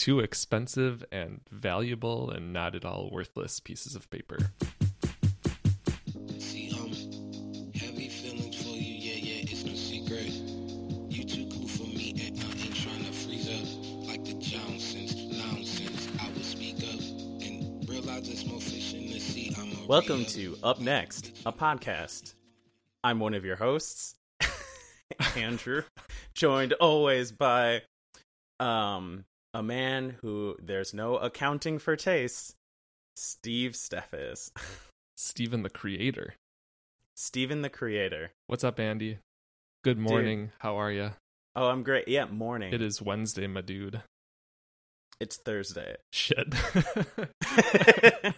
two expensive and valuable and not at all worthless pieces of paper. See, um, heavy feelings for you, yeah, yeah, it's no secret. You too cool for me, and I ain't trying to freeze up like the Johnsons. Nonsense, I will speak up and realize there's more fish in the sea. I'm a Welcome to Up Next, a podcast. I'm one of your hosts, Andrew, joined always by um a man who there's no accounting for tastes, Steve Steffes. Steven the creator. Steven the creator. What's up, Andy? Good morning. How are you? Oh, I'm great. Yeah, morning. It is Wednesday, my dude. It's Thursday. Shit.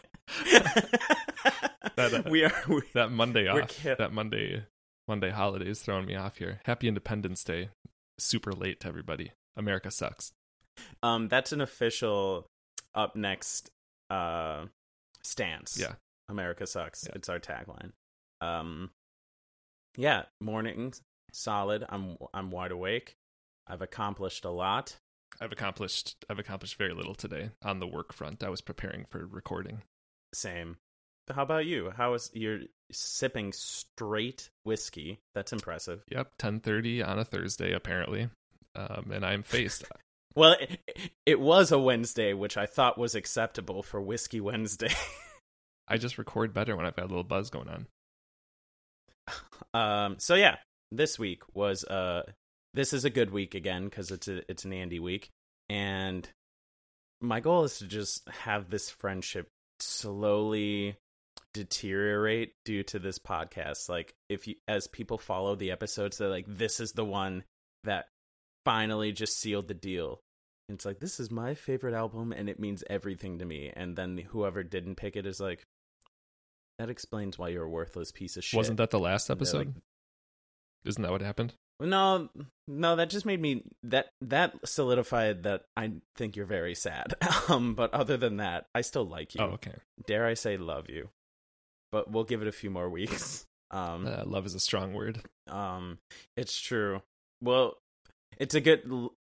That, uh, we are we, that Monday off. That Monday Monday holiday is throwing me off here. Happy Independence Day. Super late to everybody. America sucks. Um that's an official up next uh stance. Yeah. America sucks. Yeah. It's our tagline. Um yeah, morning solid. I'm I'm wide awake. I've accomplished a lot. I've accomplished I've accomplished very little today on the work front. I was preparing for recording. Same. How about you? How is you're sipping straight whiskey? That's impressive. Yep, 10:30 on a Thursday apparently. Um, and I'm faced. Well, it, it was a Wednesday, which I thought was acceptable for Whiskey Wednesday. I just record better when I've got a little buzz going on. um so yeah, this week was uh this is a good week again cuz it's a it's an Andy week and my goal is to just have this friendship slowly deteriorate due to this podcast. Like if you as people follow the episodes they're like this is the one that finally just sealed the deal. And it's like this is my favorite album and it means everything to me and then whoever didn't pick it is like that explains why you're a worthless piece of shit. Wasn't that the last episode? like, Isn't that what happened? no, no, that just made me that that solidified that I think you're very sad. Um, but other than that, I still like you. Oh, okay. Dare I say love you? But we'll give it a few more weeks. Um, Uh, love is a strong word. um, it's true. Well, it's a good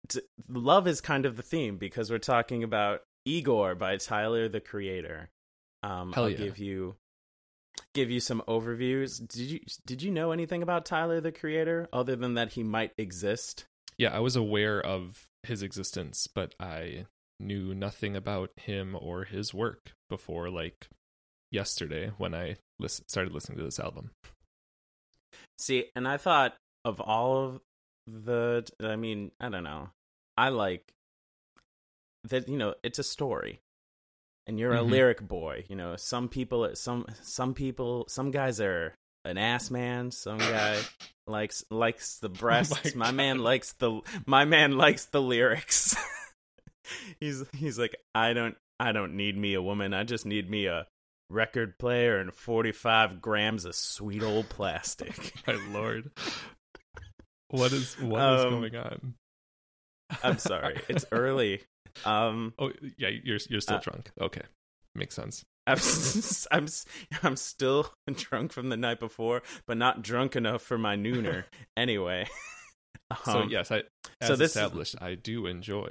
it's, love is kind of the theme because we're talking about Igor by Tyler the Creator. Um, Hell I'll yeah. give you give you some overviews. Did you did you know anything about Tyler the Creator other than that he might exist? Yeah, I was aware of his existence, but I knew nothing about him or his work before like yesterday when I lis- started listening to this album. See, and I thought of all of the I mean, I don't know. I like that you know, it's a story. And you're Mhm. a lyric boy, you know. Some people some some people some guys are an ass man, some guy likes likes the breasts. my my man likes the my man likes the lyrics. he's he's like I don't I don't need me a woman. I just need me a record player and 45 grams of sweet old plastic. My lord. What is what is Um, going on? I'm sorry. It's early. Um, Oh, yeah, you're you're still Uh, drunk. Okay. Makes sense. I'm I'm I'm still drunk from the night before, but not drunk enough for my nooner. anyway, so um, yes, I as so this is- established, I do enjoy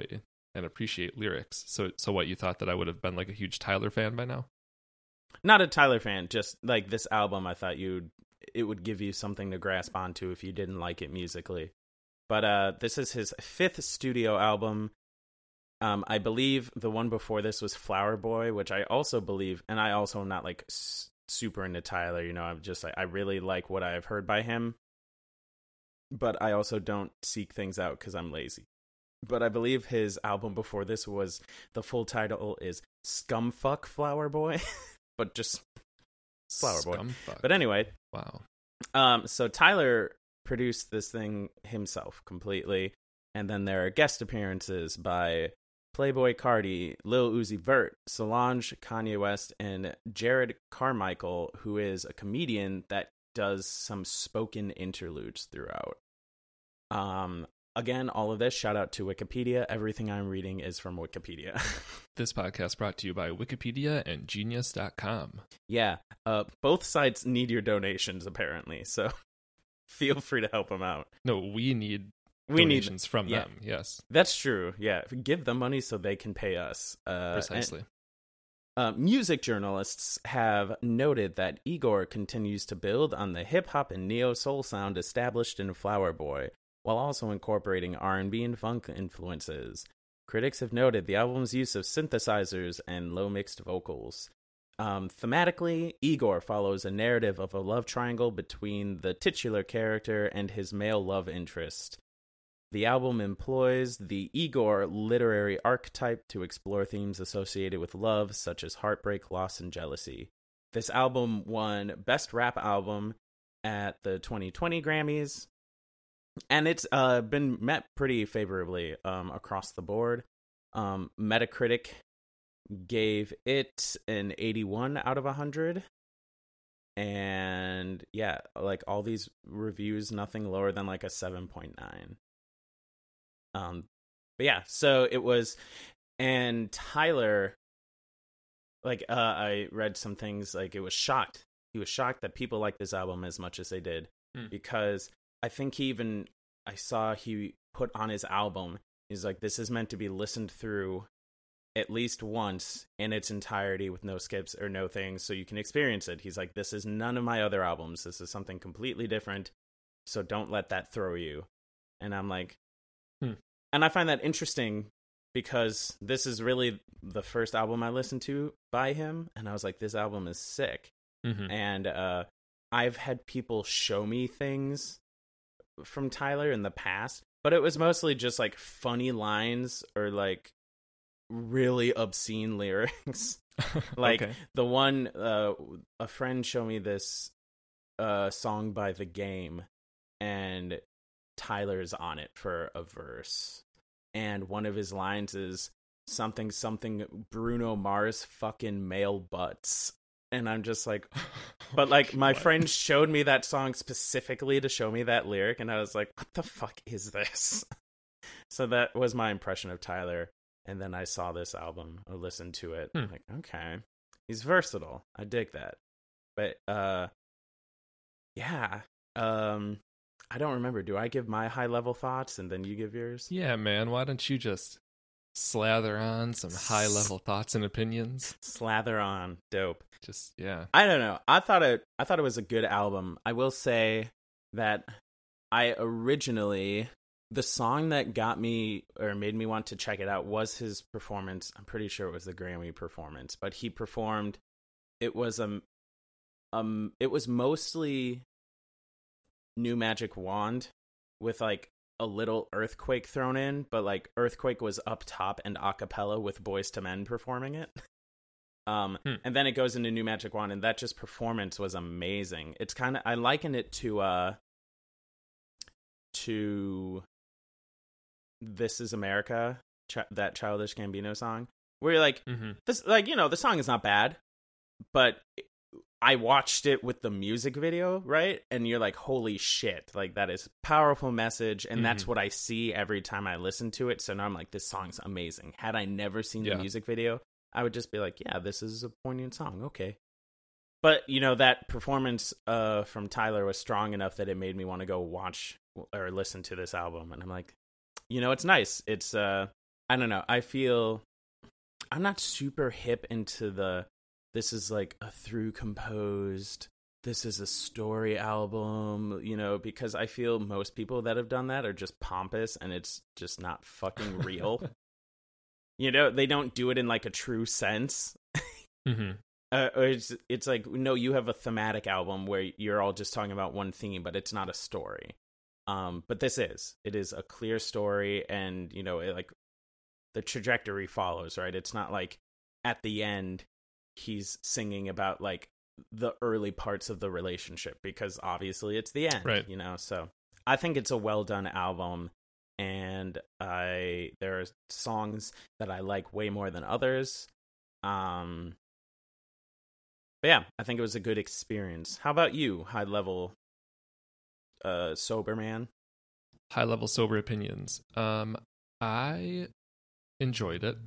and appreciate lyrics. So so what you thought that I would have been like a huge Tyler fan by now? not a Tyler fan. Just like this album, I thought you it would give you something to grasp onto if you didn't like it musically. But uh, this is his fifth studio album. Um, I believe the one before this was Flower Boy, which I also believe, and I also am not like s- super into Tyler. You know, I'm just like I really like what I've heard by him, but I also don't seek things out because I'm lazy. But I believe his album before this was the full title is Scumfuck Flower Boy, but just Flower Boy. Scumfuck. but anyway, wow. um, so Tyler produced this thing himself completely, and then there are guest appearances by Playboi Carti, Lil Uzi Vert, Solange, Kanye West, and Jerrod Carmichael, who is a comedian that does some spoken interludes throughout. Um, again, all of this shout out to Wikipedia. Everything I'm reading is from Wikipedia. This podcast brought to you by Wikipedia and Genius.com. yeah, uh, both sites need your donations apparently, so feel free to help them out. No, we need we need from yeah. them. Yes, that's true. Yeah, give them money so they can pay us. Uh, and- precisely. Uh, music journalists have noted that Igor continues to build on the hip hop and neo soul sound established in Flower Boy, while also incorporating R&B and funk influences. Critics have noted the album's use of synthesizers and low mixed vocals. Um, thematically, Igor follows a narrative of a love triangle between the titular character and his male love interest. The album employs the Igor literary archetype to explore themes associated with love, such as heartbreak, loss, and jealousy. This album won Best Rap Album at the 2020 Grammys, and it's uh, been met pretty favorably um, across the board. Um, Metacritic gave it an 81 out of 100 and yeah like all these reviews nothing lower than like a 7.9 um but yeah so it was and tyler like uh i read some things like it was shocked he was shocked that people liked this album as much as they did Hmm. because i think he even i saw he put on his album. He's like this is meant to be listened through at least once in its entirety with no skips or no things so you can experience it. He's like this is none of my other albums. This is something completely different so don't let that throw you. And i'm like Hmm. and i find that interesting because this is really the first album i listened to by him and i was like this album is sick. Mhm. and uh i've had people show me things from tyler in the past but it was mostly just like funny lines or like really obscene lyrics. Like Okay. the one uh a friend showed me this uh song by the game and tyler's on it for a verse. And one of his lines is something something bruno mars fucking male butts and i'm just like but like my friend showed me that song specifically to show me that lyric and i was like what the fuck is this? So that was my impression of tyler and then i saw this album i listened to it. Hmm. like okay he's versatile. I dig that. But uh yeah um i don't remember. Do i give my high level thoughts and then you give yours? Yeah, man. Why don't you just slather on some high level thoughts and opinions? slather on dope Just yeah. I don't know. I thought it. I thought it was a good album. I will say that I originally the song that got me or made me want to check it out was his performance. I'm pretty sure it was the Grammy performance, but he performed. It was um um. It was mostly new magic wand with like a little earthquake thrown in, but like earthquake was up top and a cappella with Boyz II Men performing it. Um, Hmm. and then it goes into New Magic Wand, and that just performance was amazing. It's kind of I liken it to uh to This Is America, Ch- that Childish Gambino song, where you're like mm-hmm. this, like you know the song is not bad, but I watched it with the music video, right? And you're like, holy shit, like that is powerful message, and that's Mhm. what I see every time I listen to it. So now I'm like, this song's amazing. Had I never seen Yeah. the music video, I would just be like, yeah, this is a poignant song. Okay. But you know that performance uh, from Tyler was strong enough that it made me want to go watch or listen to this album, and I'm like, you know, it's nice. It's uh, I don't know. I feel I'm not super hip into the this is like a through composed this is a story album, you know, because I feel most people that have done that are just pompous and it's just not fucking real. you know, they don't do it in like a true sense. hmm Uh, it's it's like no, you have a thematic album where you're all just talking about one theme, but it's not a story. Um, but this is it is a clear story, and you know, it, like the trajectory follows. Right, it's not like at the end he's singing about like the early parts of the relationship because obviously it's the end. Right. You know, so I think it's a well done album. And I there are songs that I like way more than others. Um, but yeah, I think it was a good experience. How about you, high level uh sober man? High level sober opinions. Um, I enjoyed it.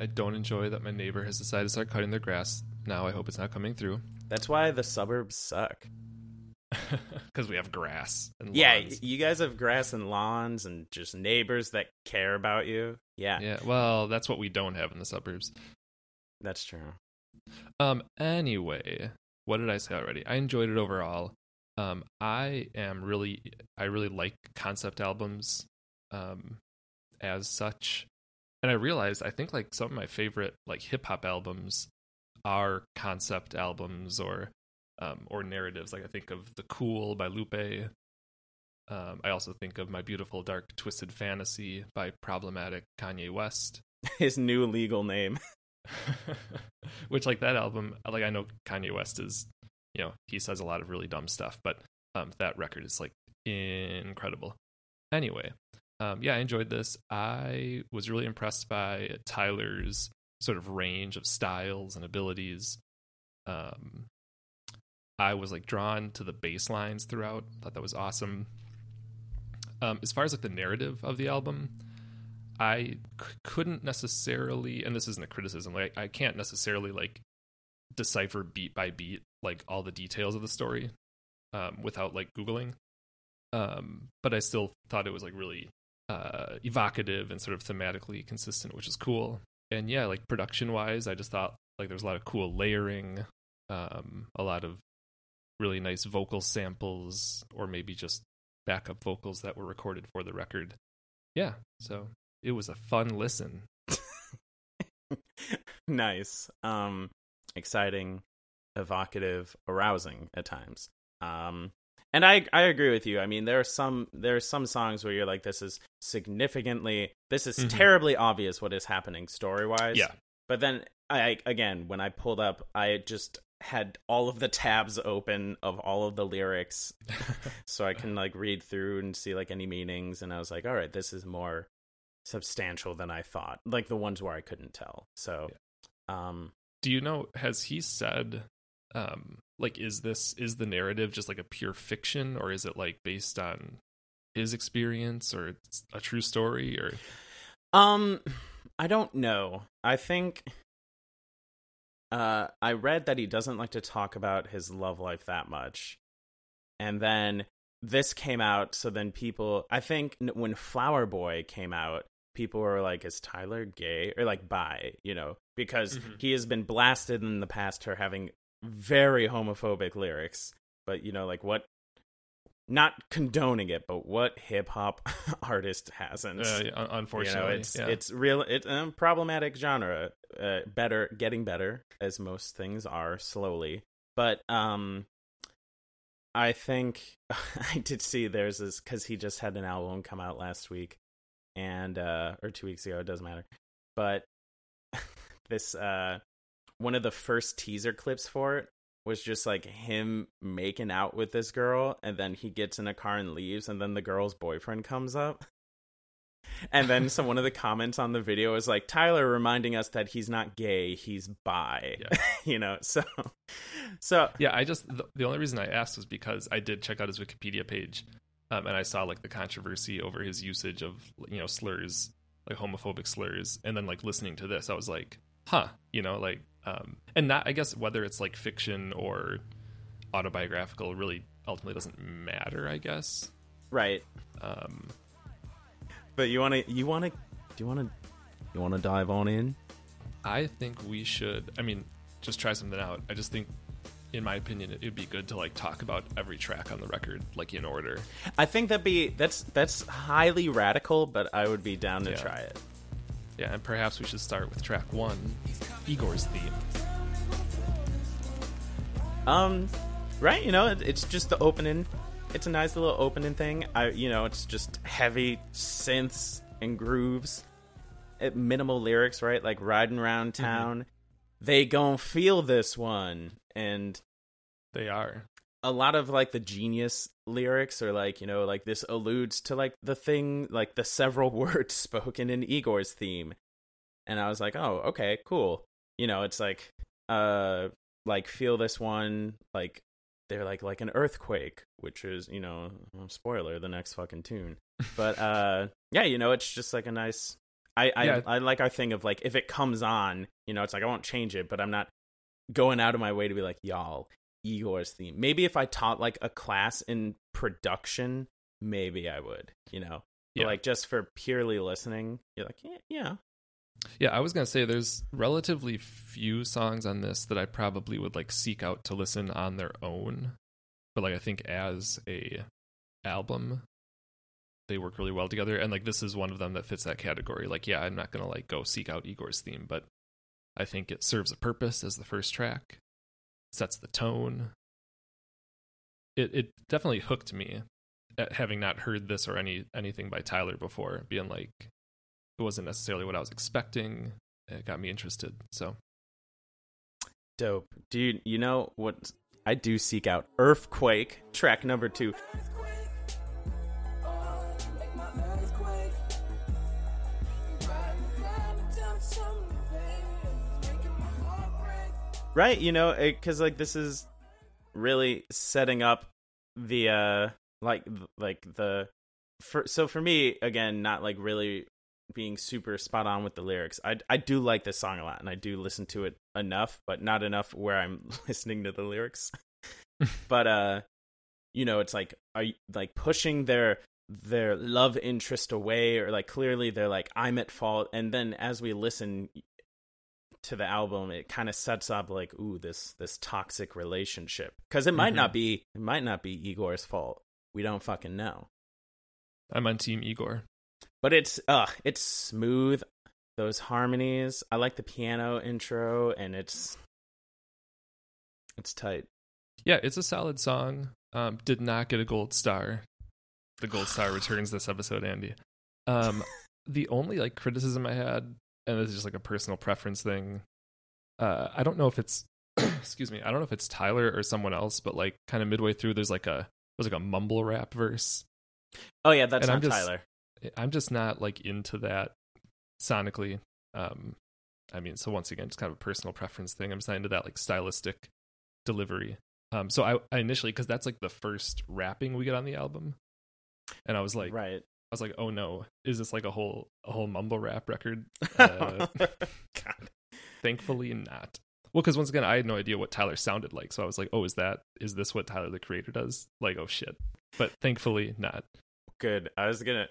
I don't enjoy that my neighbor has decided to start cutting their grass now. I hope it's not coming through. That's why the suburbs suck. because we have grass and Yeah, lawns. you guys have grass and lawns and just neighbors that care about you. Yeah, yeah. Well, that's what we don't have in the suburbs. that's true. Um. Anyway, what did I say already? I enjoyed it overall. Um. I am really, I really like concept albums. Um, as such, and I realized I think like some of my favorite like hip hop albums are concept albums or um or narratives. Like I think of The Cool by Lupe. Um, I also think of My Beautiful Dark Twisted Fantasy by Problematic Kanye West. His new legal name. which like that album like i know kanye west is you know he says a lot of really dumb stuff but um that record is like incredible anyway um yeah i enjoyed this. I was really impressed by tyler's sort of range of styles and abilities. Um i was like drawn to the bass lines throughout. Thought that was awesome. Um as far as like the narrative of the album I c- couldn't necessarily, and this isn't a criticism, like I can't necessarily like decipher beat by beat like all the details of the story um, without like googling. Um, but I still thought it was like really uh, evocative and sort of thematically consistent, which is cool. And yeah, like production wise, I just thought like there was a lot of cool layering, um, a lot of really nice vocal samples, or maybe just backup vocals that were recorded for the record. Yeah, so it was a fun listen. nice. Um exciting, evocative, arousing at times. Um and I I agree with you. I mean, there are some there are some songs where you're like this is significantly this is Mhm. terribly obvious what is happening story-wise. Yeah. But then I again, when I pulled up, I just had all of the tabs open of all of the lyrics so I can like read through and see like any meanings and I was like, all right, this is more substantial than I thought. Like the ones where I couldn't tell. So um Do you know has he said um like is this is the narrative just like a pure fiction or is it like based on his experience or it's a true story or um I don't know. I think uh I read that he doesn't like to talk about his love life that much. And then this came out so then people I think when Flower Boy came out people were like is Tyler gay or like bi, you know, because Mhm. he has been blasted in the past for having very homophobic lyrics, but you know like what not condoning it, but what hip hop artist hasn't? uh, yeah, un- you unfortunately know, it's yeah. it's real. It's a problematic genre. Uh, better, getting better as most things are slowly. But um, I think I did see there's this because he just had an album come out last week, and uh, or two weeks ago. It doesn't matter. But this uh, one of the first teaser clips for it was just like him making out with this girl and then he gets in a car and leaves and then the girl's boyfriend comes up and then some one of the comments on the video is like Tyler reminding us that he's not gay, he's bi. Yeah. you know, so so yeah i just the, the only reason i asked was because i did check out his wikipedia page um, and i saw like the controversy over his usage of you know slurs like homophobic slurs and then like listening to this i was like huh you know like um and not i guess whether it's like fiction or autobiographical really ultimately doesn't matter i guess right. um But you want to you want to do you want to you want to dive on in? i think we should i mean just try something out i just think in my opinion it would be good to like talk about every track on the record like in order I think that'd be that's that's highly radical, but I would be down to Yeah. try it. Yeah, and perhaps we should start with track one, Igor's theme. Um, right? You know, it, it's just the opening. It's a nice little opening thing. I, you know, it's just heavy synths and grooves, it, minimal lyrics, right? Like riding around town. They gon' feel this one, and They are. A lot of like the genius lyrics are like you know like this alludes to like the thing like the several words spoken in igor's theme. And i was like oh okay cool. You know it's like uh like feel this one like they're like like an earthquake which is you know spoiler the next fucking tune. But uh yeah you know it's just like a nice i i, Yeah. I like our thing of like if it comes on you know it's like i won't change it but i'm not going out of my way to be like y'all Igor's theme. Maybe if I taught like a class in production, maybe I would, you know. Yeah. like just for purely listening, you're like, yeah, yeah. Yeah, I was gonna say there's relatively few songs on this that I probably would like seek out to listen on their own, but like I think as a album, they work really well together, and like this is one of them that fits that category. Like, yeah, I'm not gonna like go seek out Igor's theme, but I think it serves a purpose as the first track, sets the tone. It it definitely hooked me, at having not heard this or any anything by Tyler before, being like it wasn't necessarily what I was expecting. It got me interested. So Dope. Do you you know what I do seek out Earthquake, track number 2. Right, you know, cuz like this is really setting up the uh like like the for so for me again not like really being super spot on with the lyrics. I I do like this song a lot and I do listen to it enough, but not enough where I'm listening to the lyrics. but uh you know, it's like are you like pushing their their love interest away or like clearly they're like I'm at fault and then as we listen to the album it kind of sets up like ooh this this toxic relationship cuz it might Mhm. not be it might not be Igor's fault. We don't fucking know. I'm on Team Igor. but it's uh it's smooth those harmonies i like the piano intro and it's it's tight Yeah, it's a solid song. Um, did not get a gold star. The gold star returns this episode, Andy. Um, the only like criticism I had, and this is just like a personal preference thing. Uh, I don't know if it's excuse me, I don't know if it's Tyler or someone else, but like kind of midway through, there's like a there's like a mumble rap verse. oh yeah that's And I'm not just- tyler I'm just not like into that sonically. Um, I mean, so once again, it's kind of a personal preference thing. I'm just not into that like stylistic delivery. Um, so I, I initially because that's like the first rapping we get on the album, and I was like, right I was like, oh no, is this like a whole a whole mumble rap record? Uh, God. thankfully not. Well, because once again, I had no idea what Tyler sounded like, so I was like, oh, is that is this what Tyler the Creator does? Like, oh shit. But thankfully not. good i was gonna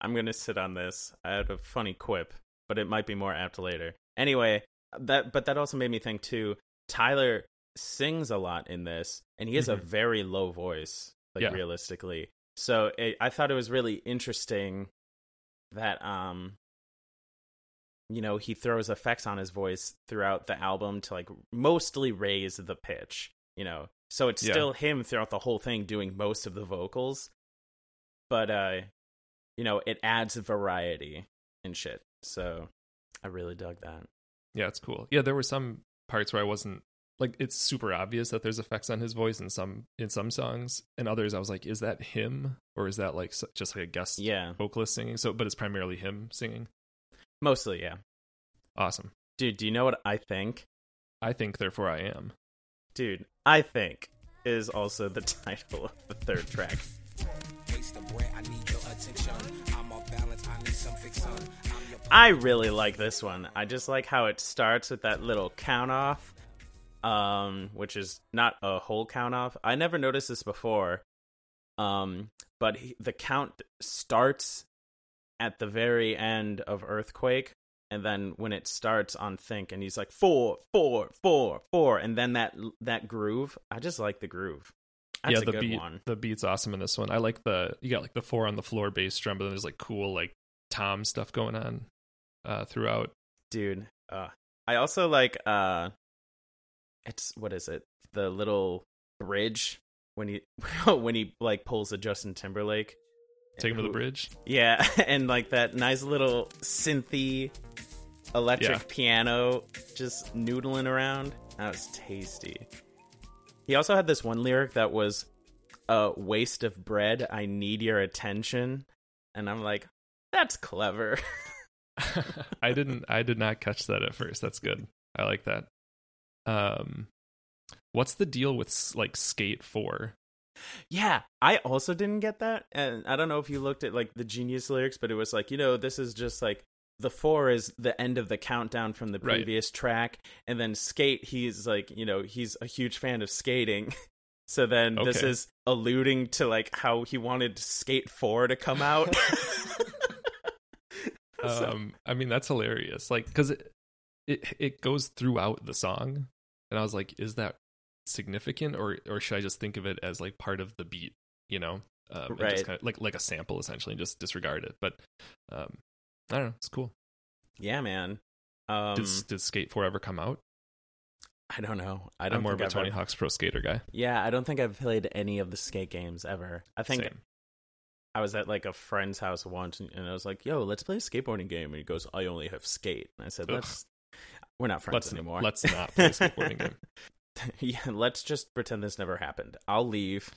i'm gonna sit on this i had a funny quip but it might be more apt later anyway that but that also made me think too tyler sings a lot in this and he has a Mhm. very low voice like Yeah. realistically so it, i thought it was really interesting that um you know he throws effects on his voice throughout the album to like mostly raise the pitch you know so it's Yeah. still him throughout the whole thing doing most of the vocals but uh you know it adds variety and shit so i really dug that Yeah, it's cool. Yeah, there were some parts where I wasn't like it's super obvious that there's effects on his voice in some in some songs, and others I was like, is that him or is that like just like a guest yeah vocalist singing? So, but it's primarily him singing. mostly yeah Awesome. dude do you know what i think I think therefore I am. dude i think is also the title of the third track Taste the bread, I need your attention. I'm off balance, I need some fix on. I'm your I really like this one. I just like how it starts with that little count off, um, which is not a whole count off. I never noticed this before, um, but he, the count starts at the very end of Earthquake, and then when it starts on Think, and he's like four, four, four, four, and then that that groove. I just like the groove. That's yeah, a the good beat one. the beat's awesome in this one. I like the you got like the four on the floor bass drum, but then there's like cool like tom stuff going on uh throughout. dude uh i also like uh it's what is it the little bridge when he when he like pulls a justin timberlake Take him to the bridge. yeah and like that nice little synthy electric Yeah. piano just noodling around that was tasty he also had this one lyric that was a waste of bread i need your attention and i'm like that's clever I didn't I did not catch that at first. That's good. I like that. Um what's the deal with like Skate 4? Yeah, I also didn't get that, and I don't know if you looked at like the Genius lyrics, but it was like you know this is just like the four is the end of the countdown from the Right. previous track, and then skate. He's like, you know, he's a huge fan of skating. So then this is alluding to like how he wanted Skate Four to come out. So- Um, I mean that's hilarious. Like because it, it goes throughout the song, and I was like, is that significant, or or should I just think of it as like part of the beat? You know, um, Right. just kind of like like a sample essentially, and just disregard it. But um, I don't know. It's cool. yeah, man. Um, did did Skate Forever come out? I don't know. I I'm don't more of a I've Tony ever- Hawk's Pro Skater guy. Yeah, I don't think I've played any of the skate games ever. I think Same. I was at like a friend's house once, and, I was like, "Yo, let's play a skateboarding game." And he goes, "I only have skate." And I said. "Let's." We're not friends Let's anymore. let's not play a skateboarding game. yeah, let's just pretend this never happened. I'll leave.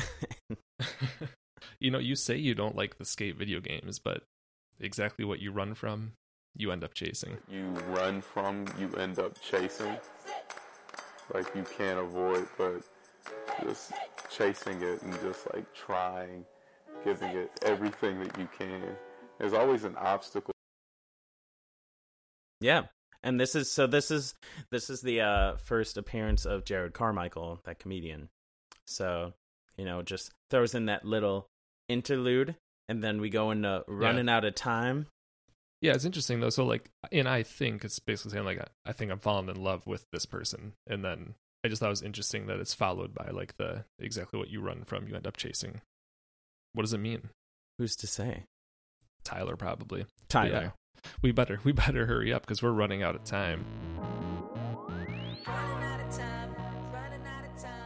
you know, you say you don't like the skate video games, but exactly what you run from, you end up chasing. you run from, you end up chasing. Like you can't avoid, but just chasing it and just like trying, giving it everything that you can. There's always an obstacle. Yeah. And this is so this is this is the uh first appearance of Jerrod Carmichael, that comedian. So, you know, just throws in that little interlude and then we go into running out of time. Yeah, it's interesting though. So like, and I think it's basically saying like, I- think I'm falling in love with this person, and then I just thought it was interesting that it's followed by like the exactly what you run from, you end up chasing. What does it mean? Who's to say? Tyler probably. Tyler. We better we better hurry up because we're running out of time.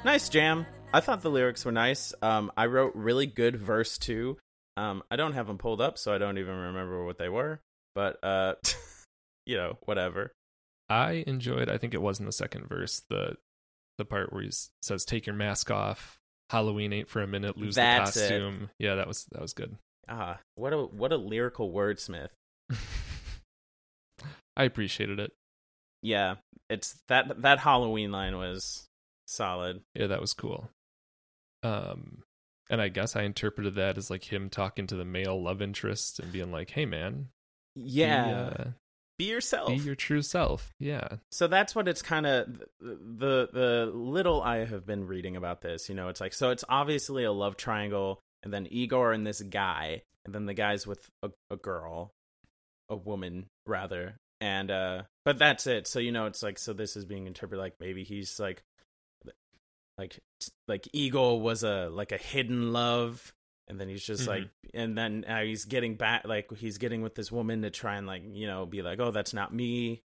Nice jam. I thought the lyrics were nice. Um, I wrote really good verse two. Um, I don't have them pulled up, so I don't even remember what they were. But uh, you know, whatever. I enjoyed. I think it was in the second verse the the part where he says, "Take your mask off." Halloween ain't for a minute. Lose That's the it. costume. Yeah, that was that was good. Ah, what a what a lyrical wordsmith. I appreciated it. Yeah, it's that that Halloween line was solid. Yeah, that was cool. Um, and I guess I interpreted that as like him talking to the male love interest and being like, "Hey, man, be, Yeah, uh, be yourself. be your true self." Yeah, so that's what it's kind of the the little I have been reading about this. You know, it's like so it's obviously a love triangle, and then Igor and this guy, and then the guy's with a, a girl, a woman rather, and uh, but that's it. So you know, it's like so this is being interpreted like maybe he's like, like like Igor was a like a hidden love. And then he's just Mhm. like, and then uh, he's getting back, like he's getting with this woman to try and like, you know, be like, oh, that's not me,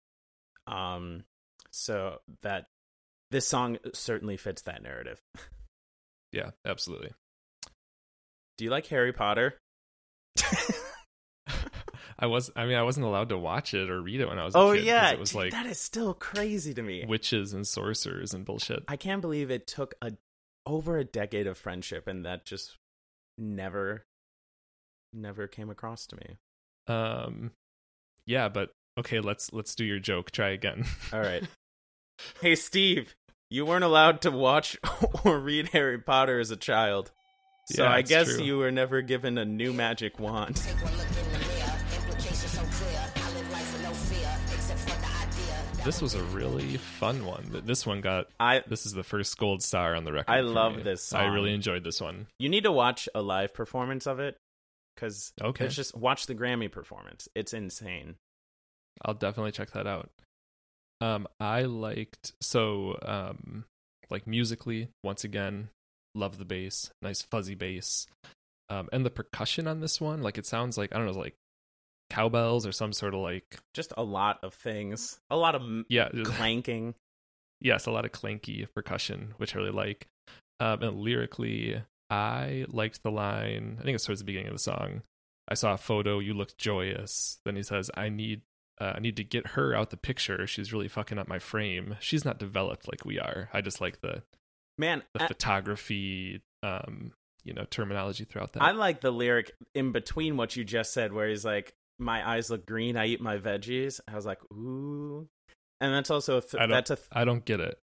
um, so that this song certainly fits that narrative. yeah, absolutely. Do you like Harry Potter? I was. I mean, I wasn't allowed to watch it or read it when I was. A oh kid 'cause yeah, it was Dude, like that is still crazy to me. witches and sorcerers and bullshit. I can't believe it took a over a decade of friendship and that just never, never came across to me. Um, yeah, but okay, let's let's do your joke. Try again. All right, hey Steve, you weren't allowed to watch or read Harry Potter as a child. So Yeah, I guess true. you were never given a new magic wand. this was a really fun one. This one got. I This is the first gold star on the record. I love me. this I really enjoyed this one. You need to watch a live performance of it because Okay. it's just watch the Grammy performance. It's insane. I'll definitely check that out. Um, I liked so um, like musically once again, love the bass, nice fuzzy bass, um, and the percussion on this one. Like it sounds like I don't know, like cowbells or some sort of like Just a lot of things, a lot of yeah, clanking. yes, a lot of clanky percussion, which I really like. Um, and lyrically, I liked the line. I think it's towards the beginning of the song. I saw a photo. You looked joyous. Then he says, "I need, uh, I need to get her out the picture. She's really fucking up my frame. She's not developed like we are. I just like the Man, the I, photography, um, you know, terminology throughout that. I like the lyric in between what you just said, where he's like, "My eyes look green. I eat my veggies." I was like, "Ooh," and that's also a th- I that's a th- I don't get it.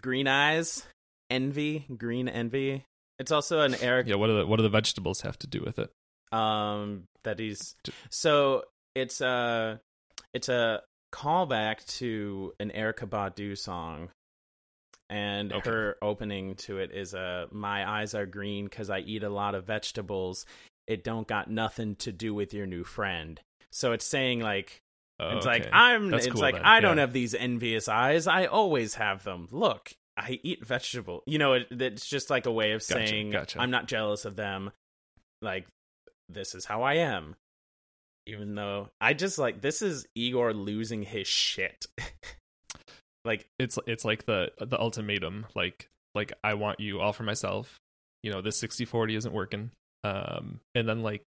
green eyes, envy, green envy. It's also an Eric Yeah, what do the what do the vegetables have to do with it? um that he's so it's a it's a callback to an Erykah Badu song, and Okay. her opening to it is a "My eyes are green because I eat a lot of vegetables. It don't got nothing to do with your new friend." So it's saying like Oh, it's like. I'm. That's it's cool like then, I don't have these envious eyes. I always have them. Look, I eat vegetable. You know, it, it's just like a way of Gotcha, saying gotcha. I'm not jealous of them. Like this is how I am. Even though I just like this is Igor losing his shit. like it's it's like the the ultimatum like like i want you all for myself you know this 60-40 isn't working um and then like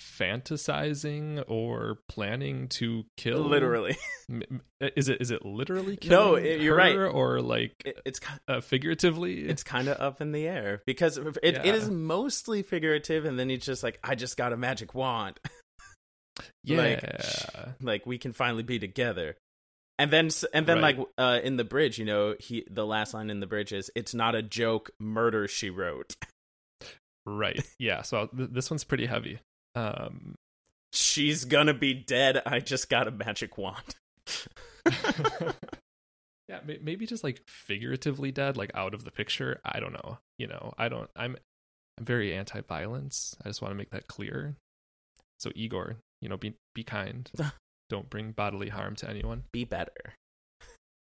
fantasizing or planning to kill literally, is it is it literally No, it- you're right. or like it, it's uh, figuratively it's kind of up in the air because it, it Yeah. is mostly figurative, and then he's just like, I just got a magic wand. yeah like, like we can finally be together and then and then Right. like uh in the bridge you know he the last line in the bridge is it's not a joke murder she wrote right. Yeah so th- this one's pretty heavy. Um she's gonna be dead. I just got a magic wand. Yeah may- maybe just like figuratively dead like out of the picture. I don't know you know i don't i'm i'm very anti-violence. I just want to make that clear. So igor you know be be kind. Don't bring bodily harm to anyone. Be better.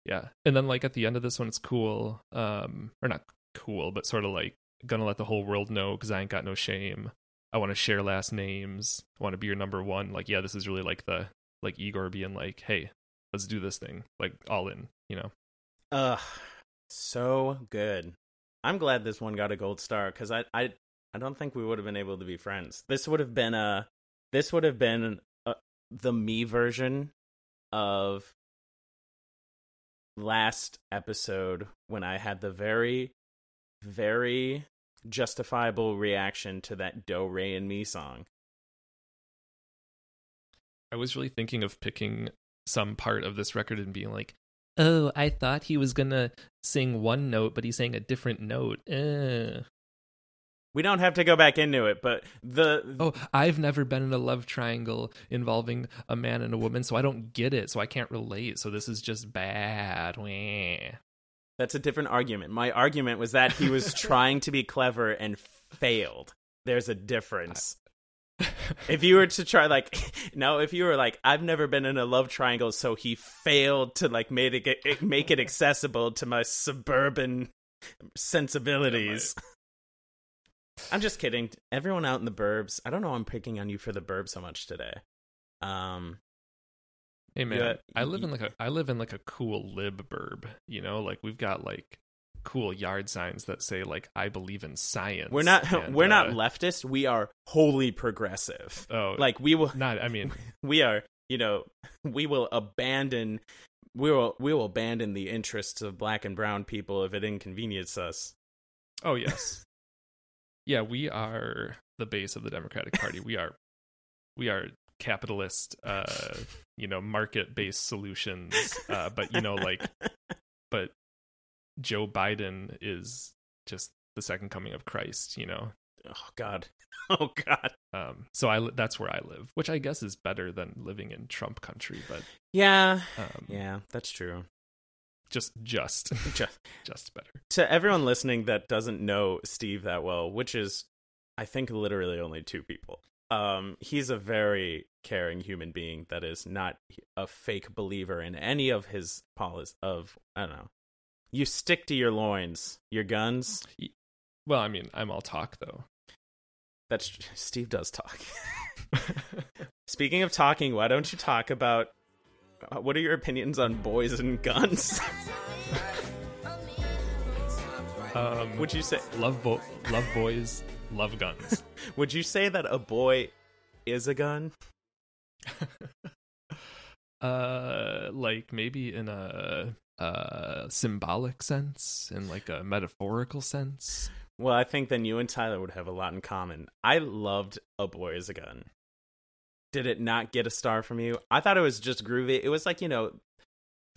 Yeah and then like at the end of this one it's cool um or not cool but sort of like gonna let the whole world know because i ain't got no shame. I want to share last names. I want to be your number one. Like yeah this is really like the like igor being like hey let's do this thing. Like all in you know? Ugh, so good. I'm glad this one got a gold star because I, I, I don't think we would have been able to be friends. This would have been a, this would have been a, the me version of last episode when I had the very, very justifiable reaction to that Do Re and Me song. I was really thinking of picking some part of this record and being like, "Oh, I thought he was gonna sing one note, but he sang a different note." Uh. We don't have to go back into it, but the Oh, I've never been in a love triangle involving a man and a woman, so I don't get it. So I can't relate. So this is just bad. Wah. That's a different argument. My argument was that he was trying to be clever and failed. There's a difference. If you were to try like no, if you were like I've never been in a love triangle so he failed to like make it make it accessible to my suburban sensibilities. I'm just kidding. Everyone out in the burbs, I don't know I'm picking on you for the burbs so much today. Um Hey man, Yeah, I live in like a I live in like a cool lib burb. You know, like we've got like cool yard signs that say like I believe in science. we're not and, we're not uh, leftist, we are wholly progressive. Oh, Like we will not. I mean, we are you know we will abandon we will we will abandon the interests of black and brown people if it inconveniences us Oh yes. yeah, we are the base of the Democratic Party. We are we are capitalist uh you know market-based solutions uh but you know like but Joe Biden is just the second coming of Christ, you know. oh god. Oh god. Um so I that's where I live, which I guess is better than living in Trump country, but yeah. um yeah that's true. just just. Just, just better. to everyone listening that doesn't know steve that well which is i think literally only two people um he's a very caring human being that is not a fake believer in any of his policies of i don't know. You stick to your loins your guns. Well, I mean, I'm all talk though. that's steve does talk. Speaking of talking, why don't you talk about uh, what are your opinions on boys and guns? um would you say? love bo- love boys, love guns. would you say that a boy is a gun? uh like maybe in a uh symbolic sense in like a metaphorical sense Well, I think then you and Tyler would have a lot in common. I loved A Boy is a Gun. Did it not get a star from you? I thought it was just groovy. It was like, you know,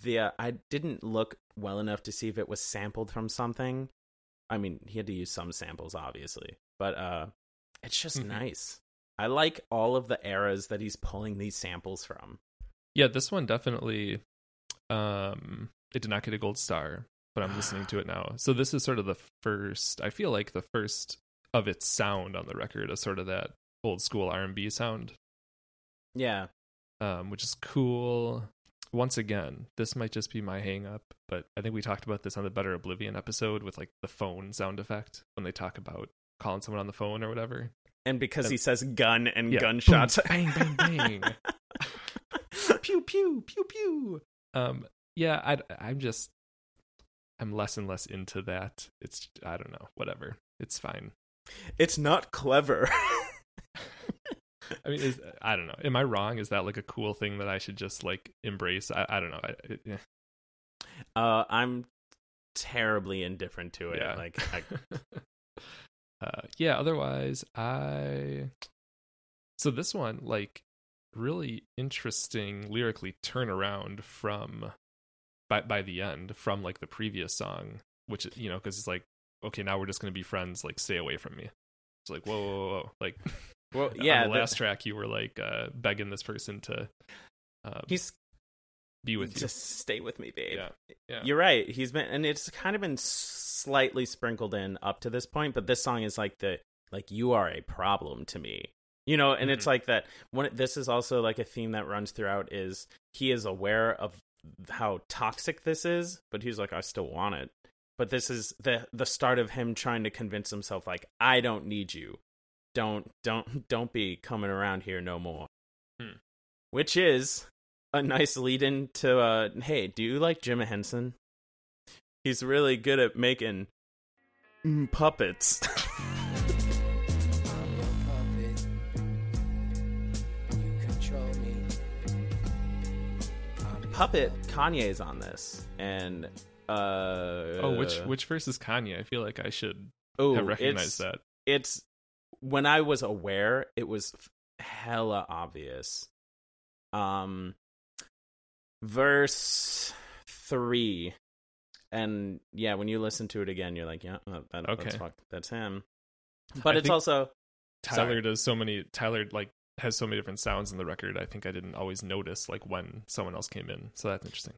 the uh, I didn't look well enough to see if it was sampled from something. I mean, he had to use some samples obviously, but uh it's just Mhm. nice. I like all of the eras that he's pulling these samples from. Yeah, this one definitely um it did not get a gold star, but I'm listening to it now. So this is sort of the first I feel like the first of its sound on the record, a sort of that old school R&B sound, Yeah. um which is cool. Once again, this might just be my hang up, but I think we talked about this on the Better Oblivion episode with like the phone sound effect when they talk about calling someone on the phone or whatever. And because And- he says gun and Yeah. gunshots. Boom, bang bang bang. pew pew pew pew. Um, yeah, I I'm just I'm less and less into that. It's I don't know, whatever. It's fine. it's not clever. I mean, is, I don't know. Am I wrong? Is that like a cool thing that I should just like embrace? I, I don't know. I, it, yeah. uh, I'm terribly indifferent to it. yeah. Like, I, uh, yeah. Otherwise, I. So this one, like, really interesting lyrically turnaround from, by by the end from like the previous song, which you know, because it's like, okay, now we're just gonna be friends. Like, stay away from me. It's like, whoa, whoa, whoa, whoa. like, well, yeah, on the the- last track, you were like uh, begging this person to, um, he's be with you. just stay with me, babe. Yeah, yeah. You're right. He's been, and it's kind of been slightly sprinkled in up to this point, but this song is like the like you are a problem to me, you know. And it's Mhm. like that. One, this is also like a theme that runs throughout. Is he is aware of how toxic this is, but he's like, I still want it. But this is the the start of him trying to convince himself, like, I don't need you. Don't don't don't be coming around here no more. Hmm. Which is a nice lead in to uh hey, do you like Jim Henson? He's really good at making mm, puppets. Puppet. You control me. I'm your Puppet Kanye's on this. And uh oh, which which verse is Kanye? I feel like I should oh, have recognized it's, that. It's when I was aware, it was f- hella obvious. Um verse 3 and yeah, when you listen to it again, you're like, yeah, that, that, that's Okay. fuck, that's him. But I it's also Tyler Sorry. does so many. Tyler like has so many different sounds in the record. I think I didn't always notice like when someone else came in. So that's interesting.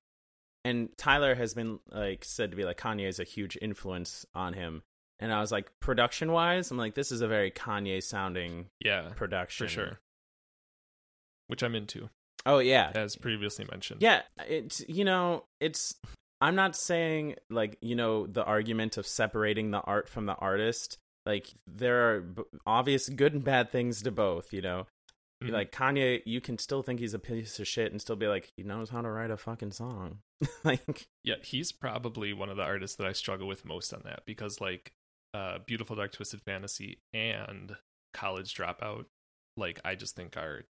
and Tyler has been like said to be like Kanye is a huge influence on him. And I was like, production wise, I'm like, this is a very Kanye sounding Yeah, production for sure. Which I'm into, Oh yeah, as previously mentioned. yeah. It's you know, it's. I'm not saying like you know the argument of separating the art from the artist. Like there are b- obvious good and bad things to both. You know, Mhm. like Kanye, you can still think he's a piece of shit and still be like, he knows how to write a fucking song. like, yeah, he's probably one of the artists that I struggle with most on that because like, uh, beautiful dark twisted fantasy and college dropout, like I just think are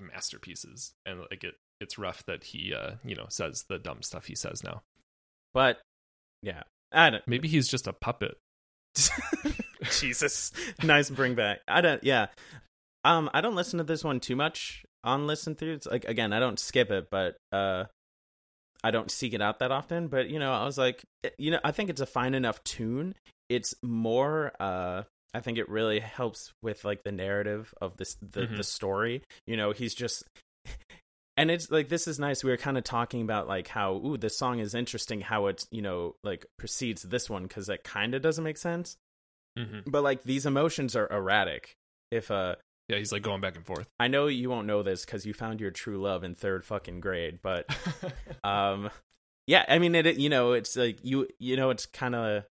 masterpieces, and like it, it's rough that he, uh, you know, says the dumb stuff he says now. but yeah, I don't. Maybe he's just a puppet. Jesus, nice bring back. I don't. Yeah, um, I don't listen to this one too much on listen through. It's like again, I don't skip it, but uh, I don't seek it out that often. But you know, I was like, you know, I think it's a fine enough tune. It's more. uh I think it really helps with like the narrative of this the Mhm. the story. You know, he's just. And it's like this is nice. We were kind of talking about like how ooh this song is interesting. How it you know like precedes this one because that kind of doesn't make sense hmm but like these emotions are erratic if uh Yeah, he's like going back and forth. i know you won't know this because you found your true love in third fucking grade but um yeah i mean it, it you know it's like you you know it's kind of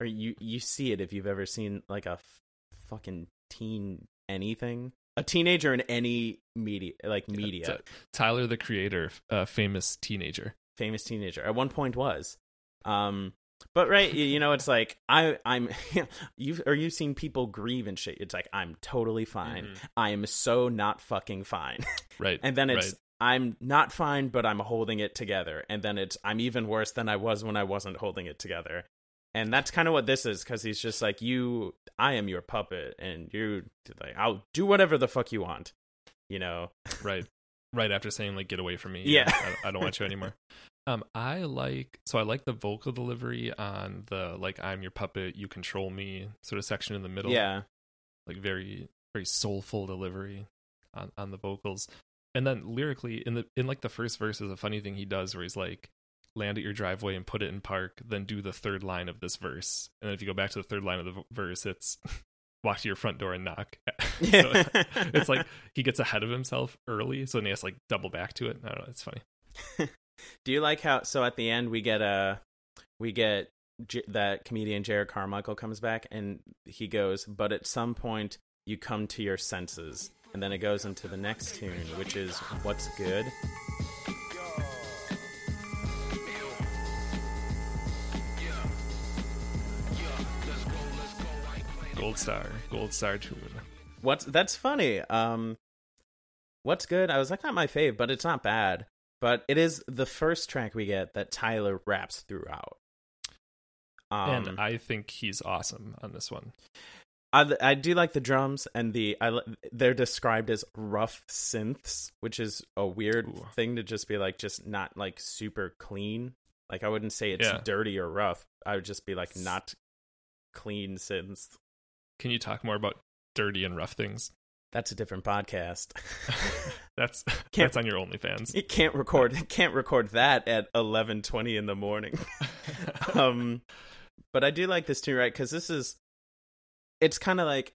or you you see it if you've ever seen like a f- fucking teen anything a teenager in any media like media T- Tyler, the creator, uh, famous teenager. famous teenager at one point was um but right you, you know it's like i i'm you've or you've seen people grieve and shit it's like i'm totally fine Mhm. i am so not fucking fine Right. and then it's right. i'm not fine but i'm holding it together and then it's i'm even worse than i was when i wasn't holding it together and that's kind of what this is because he's just like you i am your puppet and you like i'll do whatever the fuck you want you know? Right. Right after saying like get away from me. Yeah. I, I don't want you anymore. Um i like so i like the vocal delivery on the like i'm your puppet you control me sort of section in the middle. Yeah. Like very very soulful delivery on on the vocals. And then lyrically in the in like the first verse is a funny thing he does where he's like land at your driveway and put it in park, then do the third line of this verse. And then if you go back to the third line of the verse, it's walk to your front door and knock. so it's like he gets ahead of himself early, so then he has to like double back to it. I don't know, it's funny. Do you like how? So at the end, we get a, we get J- that comedian Jerrod Carmichael comes back and he goes, but at some point you come to your senses, and then it goes into the next tune, which is "What's Good." Gold star, gold star tune. What's that's funny. Um, what's good? I was like, not my fave, but it's not bad. But it is the first track we get that Tyler raps throughout. Um, and I think he's awesome on this one. I, I do like the drums and the I, they're described as rough synths, which is a weird Ooh. thing to just be like just not like super clean. Like I wouldn't say it's Yeah. dirty or rough. I would just be like not clean synths. Can you talk more about dirty and rough things? That's a different podcast. That's Can't- that's on your OnlyFans. you can't record it can't record that at 11:20 in the morning. um but I do like this too, right? Cuz this is it's kind of like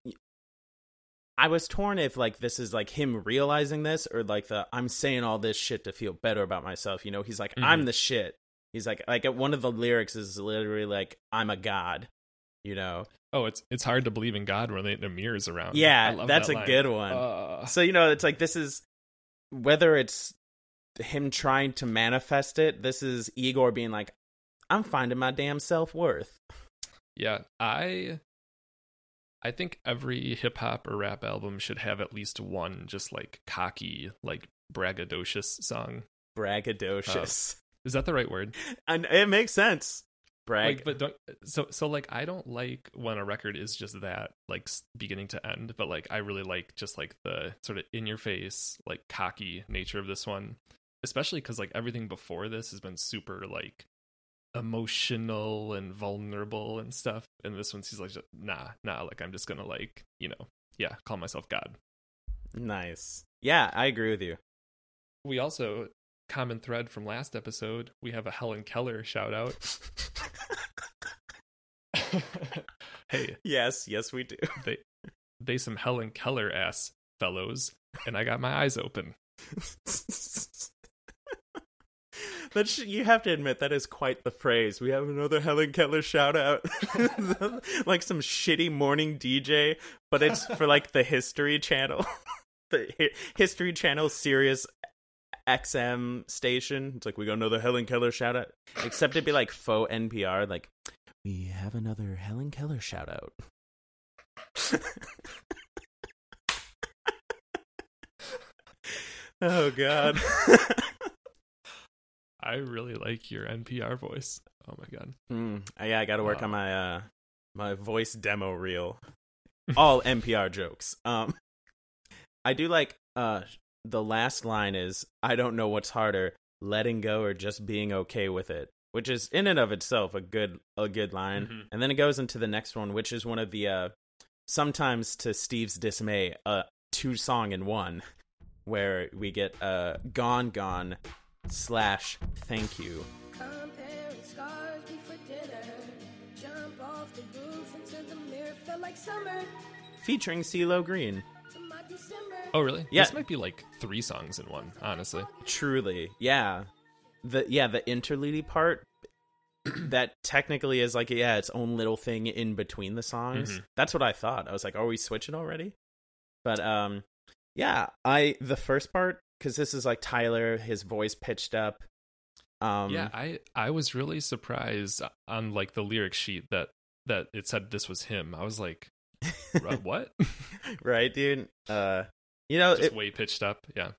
I was torn if like this is like him realizing this or like the I'm saying all this shit to feel better about myself. You know, he's like I'm Mhm. the shit. He's like like one of the lyrics is literally like I'm a god. You know. oh, it's it's hard to believe in God when they, the mirrors around. Yeah, that's that a line. good one. Uh, So you know, it's like this is whether it's him trying to manifest it. This is Igor being like, "I'm finding my damn self worth." yeah, I I think every hip hop or rap album should have at least one just like cocky, like braggadocious song. Braggadocious, Is that the right word? and it makes sense. Brag, Like, but don't so so like I don't like when a record is just that like beginning to end, but like I really like just like the sort of in your face like cocky nature of this one, especially because like everything before this has been super like emotional and vulnerable and stuff, and this one's he's like nah nah like I'm just gonna like you know yeah call myself God. nice. Yeah, I agree with you. We also common thread from last episode we have a Helen Keller shout out. hey, yes, yes, we do. they they some Helen Keller ass fellows, and I got my eyes open. That sh- you have to admit that is quite the phrase. We have another Helen Keller shout out, like some shitty morning DJ, but it's for like the History Channel, the Hi- History Channel Sirius XM station. It's like we got another Helen Keller shout out, except it'd be like faux NPR. Like we have another Helen Keller shout out. oh God. I really like your NPR voice. Oh my god. Mm, uh, yeah, I got to work Wow. on my uh my voice demo reel. All NPR jokes. Um I do like uh the last line is I don't know what's harder, letting go or just being okay with it, which is in and of itself a good a good line. Mhm. And then it goes into the next one, which is one of the uh sometimes to Steve's dismay, uh two song in one where we get uh gone gone slash thank you. Comparing scars before dinner. Jump off the roof into the mirror. Felt like featuring CeeLo Green. To my December. Oh really? Yeah. This might be like three songs in one, honestly. Truly, yeah. The yeah, the interlude part that technically is like yeah, its own little thing in between the songs. Mhm. That's what I thought. I was like, are we switching already? But um yeah, I the first part cuz this is like Tyler his voice pitched up. Um yeah, I I was really surprised on like the lyric sheet that that it said this was him. I was like, "Ru- what? right, dude. Uh you know, Just it, way pitched up. Yeah.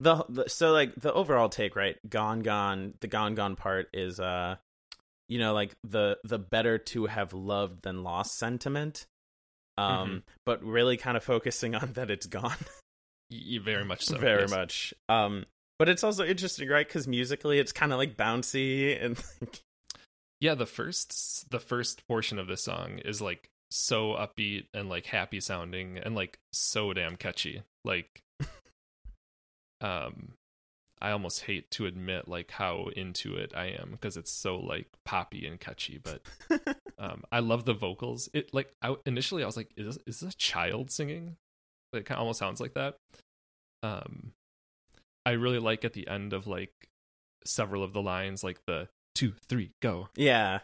the, the so like the overall take right gone gone the gone gone part is uh you know like the the better to have loved than lost sentiment um Mhm. but really kind of focusing on that it's gone Y- y- very much so. very yes. much um but it's also interesting right because musically it's kind of like bouncy and like Yeah, the first the first portion of this song is like so upbeat and like happy sounding and like so damn catchy. Like um I almost hate to admit like how into it I am because it's so like poppy and catchy, but um I love the vocals. It like I initially I was like is this, is this a child singing? It kind of almost sounds like that. Um I really like at the end of like several of the lines like the two, three, go. Yeah,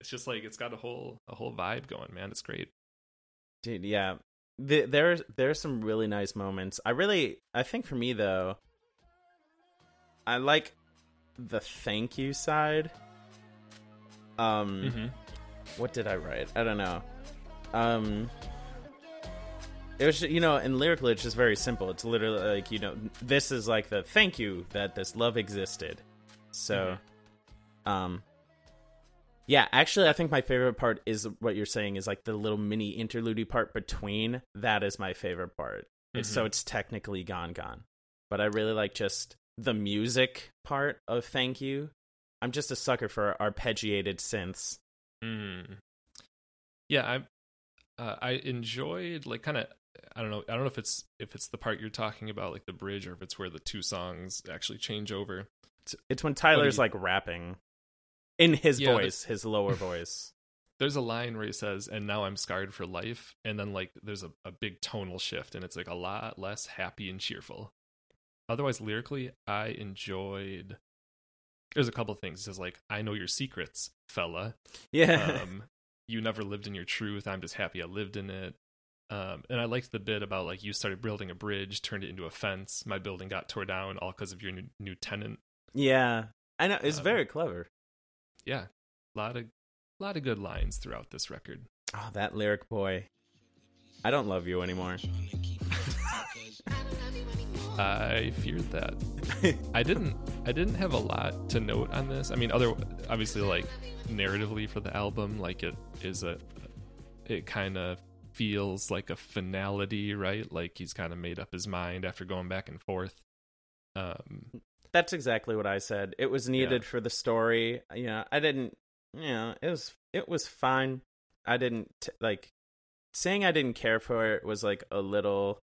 It's just like it's got a whole a whole vibe going, man. It's great. dude. Yeah, the, there's there's some really nice moments. I really, I think for me though, I like the thank you side. Um, Mm-hmm. what did I write? I don't know. Um, it was you know, and lyrically, it's just very simple. It's literally like you know, this is like the thank you that this love existed. So, um, yeah, actually, I think my favorite part is what you're saying is like the little mini interlude part between. That is my favorite part. It's so it's technically gone, gone, but I really like just the music part of thank you. I'm just a sucker for arpeggiated synths. Mm. Yeah, I uh, I enjoyed like kind of I don't know I don't know if it's if it's the part you're talking about like the bridge or if it's where the two songs actually change over. It's, it's when Tyler's he- like rapping in his Yeah, voice, his lower voice. There's a line where he says, "And now I'm scarred for life," and then like there's a, a big tonal shift, and it's like a lot less happy and cheerful. Otherwise, lyrically, I enjoyed. There's a couple things. He says like, "I know your secrets, fella." Yeah. um, you never lived in your truth. I'm just happy I lived in it. Um, and I liked the bit about like you started building a bridge, turned it into a fence. My building got tore down all because of your new, new tenant. yeah. I know. It's Um, very clever. Yeah, a lot of lot of good lines throughout this record. Oh, that lyric boy. I don't love you anymore. I feared that. I didn't. I didn't have a lot to note on this. I mean, other obviously like narratively for the album, like it is a. It kind of feels like a finality, right? Like he's kind of made up his mind after going back and forth. Um, That's exactly what I said. It was needed Yeah. for the story. You know, I didn't. You know, it was it was fine. I didn't t- like saying I didn't care for it was like a little.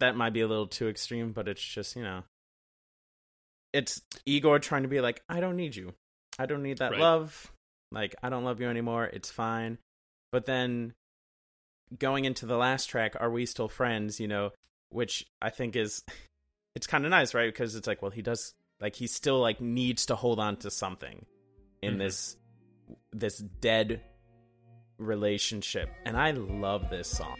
That might be a little too extreme, but it's just you know. It's Igor trying to be like, I don't need you. I don't need that Right. love. Like, I don't love you anymore. It's fine. But then going into the last track, Are We Still Friends? You know, which I think is it's kind of nice, right? Because it's like, well, he does like he still like needs to hold on to something in Mhm. this this dead relationship, and I love this song.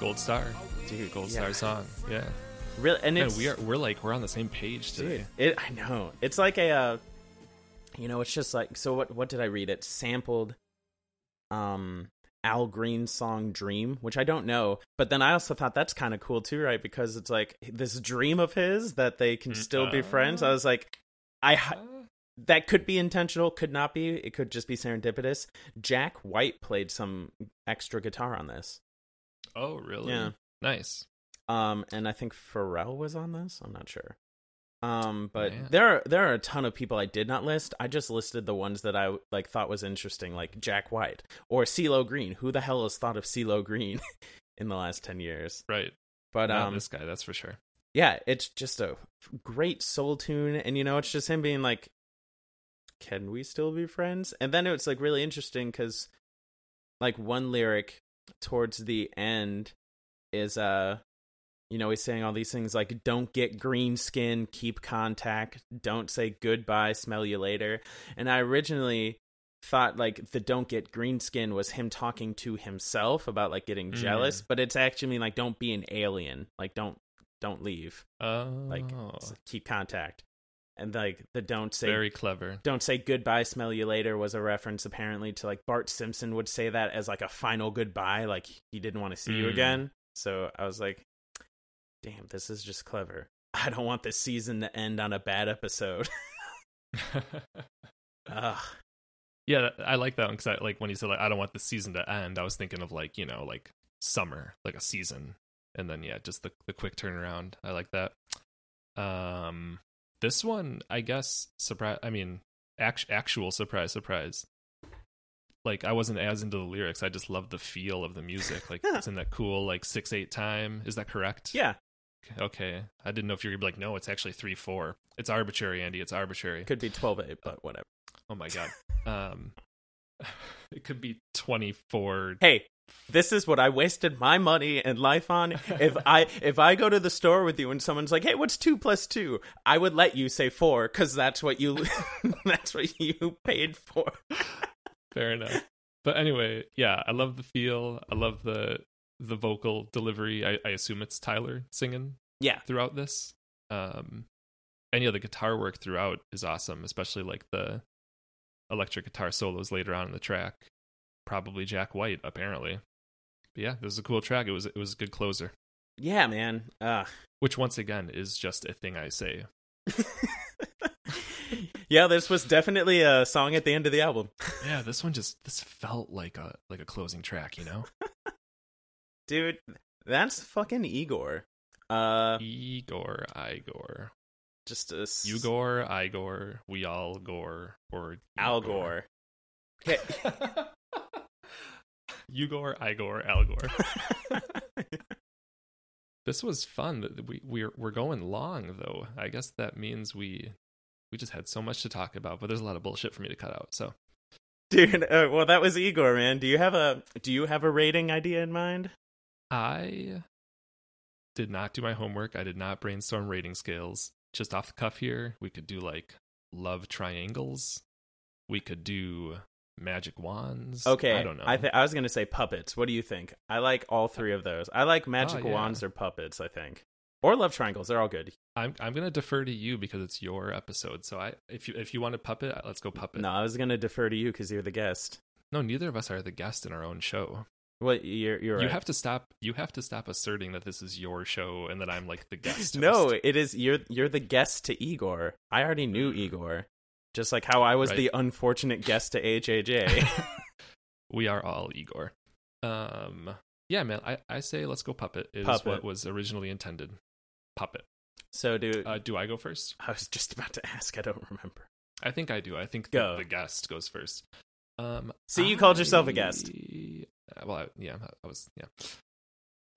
Gold Star, Dude, Gold yeah. Star song, yeah. Really, and Man, it's we are we're like we're on the same page today. Dude, it I know. It's like a uh you know, it's just like so what what did I read? It sampled um Al Green's song Dream, which I don't know, but then I also thought that's kind of cool too, right? Because it's like this dream of his that they can Mm, still be friends. I uh. was like I Uh, that could be intentional, could not be. It could just be serendipitous. Jack White played some extra guitar on this. oh, really? Yeah. Nice. Um, and I think Pharrell was on this. I'm not sure. Um, but there are there are a ton of people I did not list. I just listed the ones that I like thought was interesting, like Jack White or CeeLo Green. Who the hell has thought of CeeLo Green in the last ten years? Right. But Not um, this guy, that's for sure. yeah, it's just a great soul tune, and you know, it's just him being like, "Can we still be friends?" And then it's like really interesting because, like, one lyric towards the end is uh, you know, he's saying all these things like, "Don't get green skin, keep contact, don't say goodbye, smell you later." And I originally thought like the don't get green skin was him talking to himself about like getting jealous Mm. but it's actually like don't be an alien like don't don't leave Oh, like keep contact and like the don't say very clever. don't say goodbye smell you later was a reference apparently to like bart simpson would say that as like a final goodbye like he didn't want to see you Mm. again so i was like damn this is just clever i don't want this season to end on a bad episode Ugh. yeah, I like that one because I like when he said like I don't want the season to end. I was thinking of like you know like summer, like a season, and then yeah, just the the quick turnaround. I like that. Um, this one, I guess, surprise. I mean, act- actual surprise, surprise. Like I wasn't as into the lyrics. I just loved the feel of the music. Like it's in that cool like six eight time. Is that correct? Yeah, Okay. I didn't know if you were gonna be like, no, it's actually three four. It's arbitrary, Andy. It's arbitrary. could be twelve eight, but whatever. Oh my god. Um, it could be twenty four. Hey, this is what I wasted my money and life on. If I if I go to the store with you and someone's like, "Hey, what's two plus two? I would let you say four because that's what you that's what you paid for. Fair enough. But anyway, yeah, I love the feel. I love the the vocal delivery. I, I assume it's Tyler singing Yeah, throughout this. Um, and yeah, the guitar work throughout is awesome, especially like the electric guitar solos later on in the track. Probably Jack White, apparently. But yeah, this is a cool track. It was it was a good closer. yeah, man. Uh, Which once again is just a thing I say. yeah, this was definitely a song at the end of the album, Yeah, this one just this felt like a like a closing track, you know? dude. That's fucking Igor. Uh, Igor, Igor. just a s- You Igor, we all gore, or you Al Gore. Okay. you gore, I gore, Al Gore. this was fun. We we're we're going long though. I guess that means we we just had so much to talk about, but there's a lot of bullshit for me to cut out. So Dude, uh, well, that was Igor, man. Do you have a do you have a rating idea in mind? I did not do my homework. I did not brainstorm rating scales. Just off the cuff here, we could do like love triangles. We could do magic wands. Okay, I don't know. I th- I was gonna say puppets. What do you think? I like all three of those. I like magic Oh, yeah. wands or puppets. I think, or love triangles. They're all good. I'm I'm gonna defer to you because it's your episode. So I if you if you want a puppet, let's go puppet. No, I was gonna defer to you because you're the guest. No, neither of us are the guest in our own show. What you're you're You right. have to stop. You have to stop asserting that this is your show and that I'm like the guest. no, it is you're you're the guest to Igor. I already knew Igor, just like how I was Right. the unfortunate guest to HAJ. we are all Igor. Um, yeah, man. I I say let's go puppet. is Puppet. what was originally intended. Puppet. so, dude, Uh, do I go first? I was just about to ask. I don't remember. I think I do. I think Go. the, the guest goes first. Um, See, you called yourself a guest. Uh, Well, I, yeah, I was. Yeah.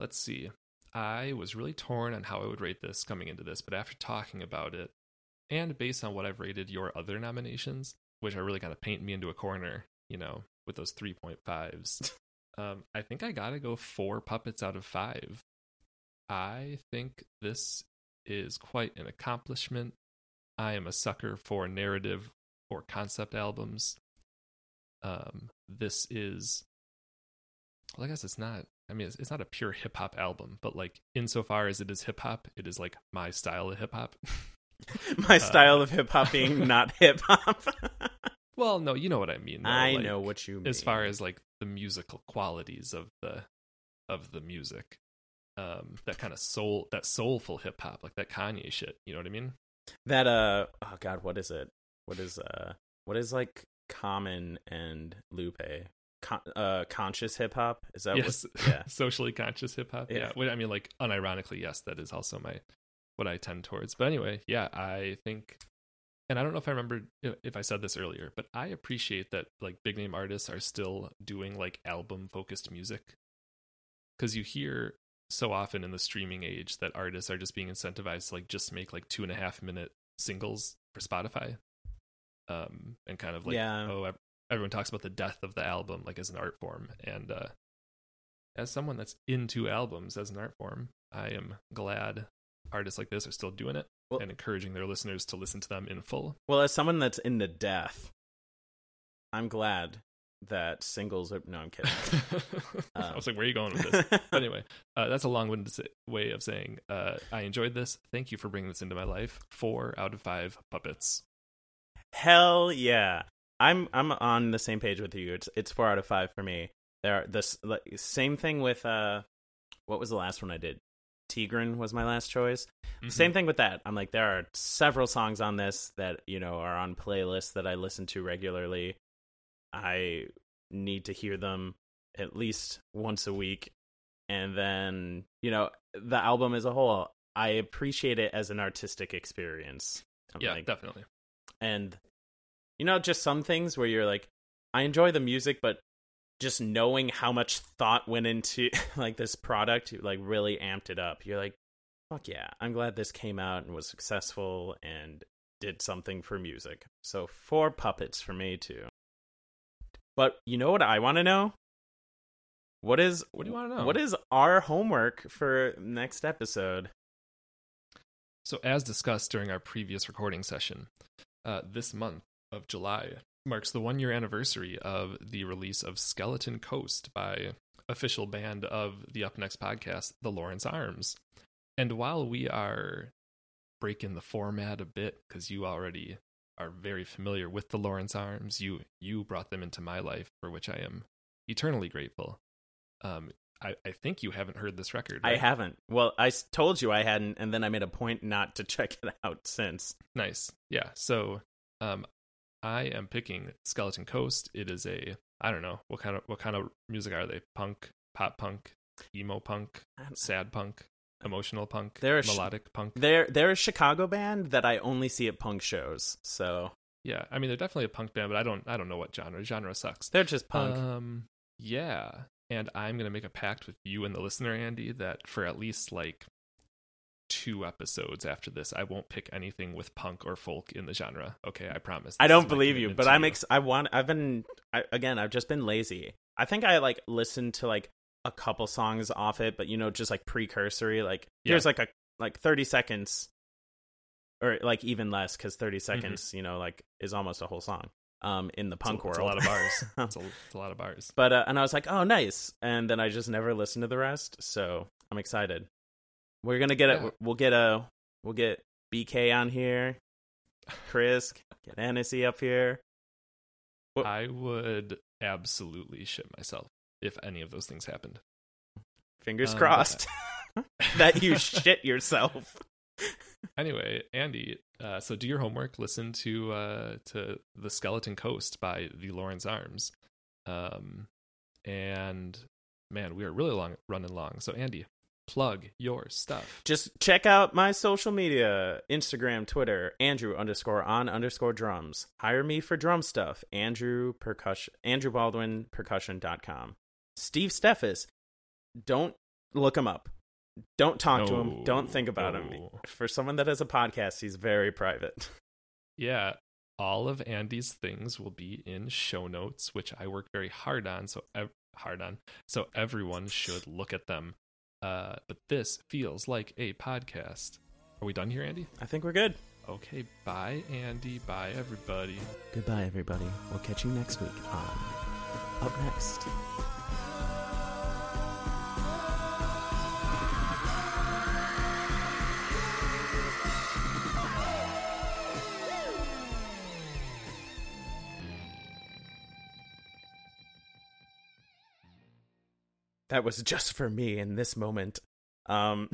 Let's see. I was really torn on how I would rate this coming into this, but after talking about it, and based on what I've rated your other nominations, which are really kind of painting me into a corner, you know, with those three point fives, um, I think I gotta go four puppets out of five. I think this is quite an accomplishment. I am a sucker for narrative or concept albums. Um, this is, well, I guess it's not. I mean, it's, it's not a pure hip hop album, but like insofar as it is hip hop, it is like my style of hip hop. My style of hip hop being not hip hop. well, no, you know what I mean. though, I like, know what you mean. as far as like the musical qualities of the of the music, um, that kind of soul, that soulful hip hop, like that Kanye shit. You know what I mean? that uh oh god, what is it? What is uh what is like Common and Lupe? Con- uh conscious hip hop? Is that yes, what yeah. socially conscious hip hop. Yeah. Yeah. I mean, like unironically, yes, that is also my what I tend towards. But anyway, yeah, I think, and I don't know if I remember if- I said this earlier, but I appreciate that like big name artists are still doing like album focused music because you hear so often in the streaming age that artists are just being incentivized to like just make like two and a half minute singles for Spotify, um, and kind of like Yeah. oh everyone talks about the death of the album like as an art form, and uh, as someone that's into albums as an art form, I am glad artists like this are still doing it Well- and encouraging their listeners to listen to them in full. Well, as someone that's into death, I'm glad that singles are no, I'm kidding. I was like, where are you going with this? But anyway, uh, that's a long-winded way of saying uh, I enjoyed this. Thank you for bringing this into my life. Four out of five puppets. Hell yeah. I'm I'm on the same page with you. It's it's 4 out of 5 for me. There are this like, same thing with uh what was the last one I did? Tigran was my last choice. Mhm. Same thing with that. I'm like there are several songs on this that, you know, are on playlists that I listen to regularly. I need to hear them at least once a week. And then, you know, the album as a whole, I appreciate it as an artistic experience. I'm yeah, like- definitely. and you know just some things where you're like i enjoy the music but just knowing how much thought went into like this product like really amped it up. You're like fuck yeah i'm glad this came out and was successful and did something for music. So four puppets for me too. But you know what i want to know? What is What do you wanna know? what is our homework for next episode? So, as discussed during our previous recording session, uh, this month of July marks the one year anniversary of the release of Skeleton Coast by official band of the Up Next podcast, the Lawrence Arms. And while we are breaking the format a bit, because you already are very familiar with the Lawrence Arms, you you brought them into my life, for which I am eternally grateful. Um, I, I think you haven't heard this record. I haven't. Well, I told you I hadn't, and then I made a point not to check it out since. Nice. Yeah. So um I am picking Skeleton Coast. It is a I don't know, what kind of what kind of music are they? Punk, pop punk, emo punk, sad punk, emotional punk, They're a sh- melodic punk. They're they're a Chicago band that I only see at punk shows, so yeah. I mean they're definitely a punk band, but I don't I don't know what genre. Genre sucks. they're just punk. Um yeah. And I'm gonna make a pact with you and the listener, Andy, that for at least like two episodes after this, I won't pick anything with punk or folk in the genre. Okay, I promise. I don't believe you, but I'm ex- I want. I've been I, again. I've just been lazy. I think I like listened to like a couple songs off it, but you know, just like precursory. Like Yeah. here's like a like thirty seconds, or like even less because thirty Mm-hmm. seconds, you know, like is almost a whole song. Um, in the It's a- punk it's world, a lot of bars. it's, a, it's a lot of bars. But uh, and I was like, oh, nice. And then I just never listened to the rest. So I'm excited. We're gonna get Yeah. it. We'll get a. We'll get BK on here. Chris, get Hennessy up here. Well- I would absolutely shit myself if any of those things happened. Fingers Um, crossed that you shit yourself. Anyway, Andy, uh, so do your homework. Listen to uh, to the Skeleton Coast by the Lawrence Arms, um, and man, we are really long running long. So Andy, plug your stuff. Just check out my social media Instagram, Twitter, Andrew underscore on underscore drums. Hire me for drum stuff. Andrew percussion Andrew Baldwin percussion.com. Steve Steffes. Don't look him up. Don't talk to him. Don't think about him. For someone that has a podcast, he's very private. Yeah, all of Andy's things will be in show notes, which I work very hard on. So ev- hard on, so everyone should look at them. Uh, but this feels like a podcast. Are we done here, Andy? I think we're good. Okay, bye, Andy. Bye, everybody. Goodbye, everybody. We'll catch you next week on Up Next. That was just for me in this moment. Um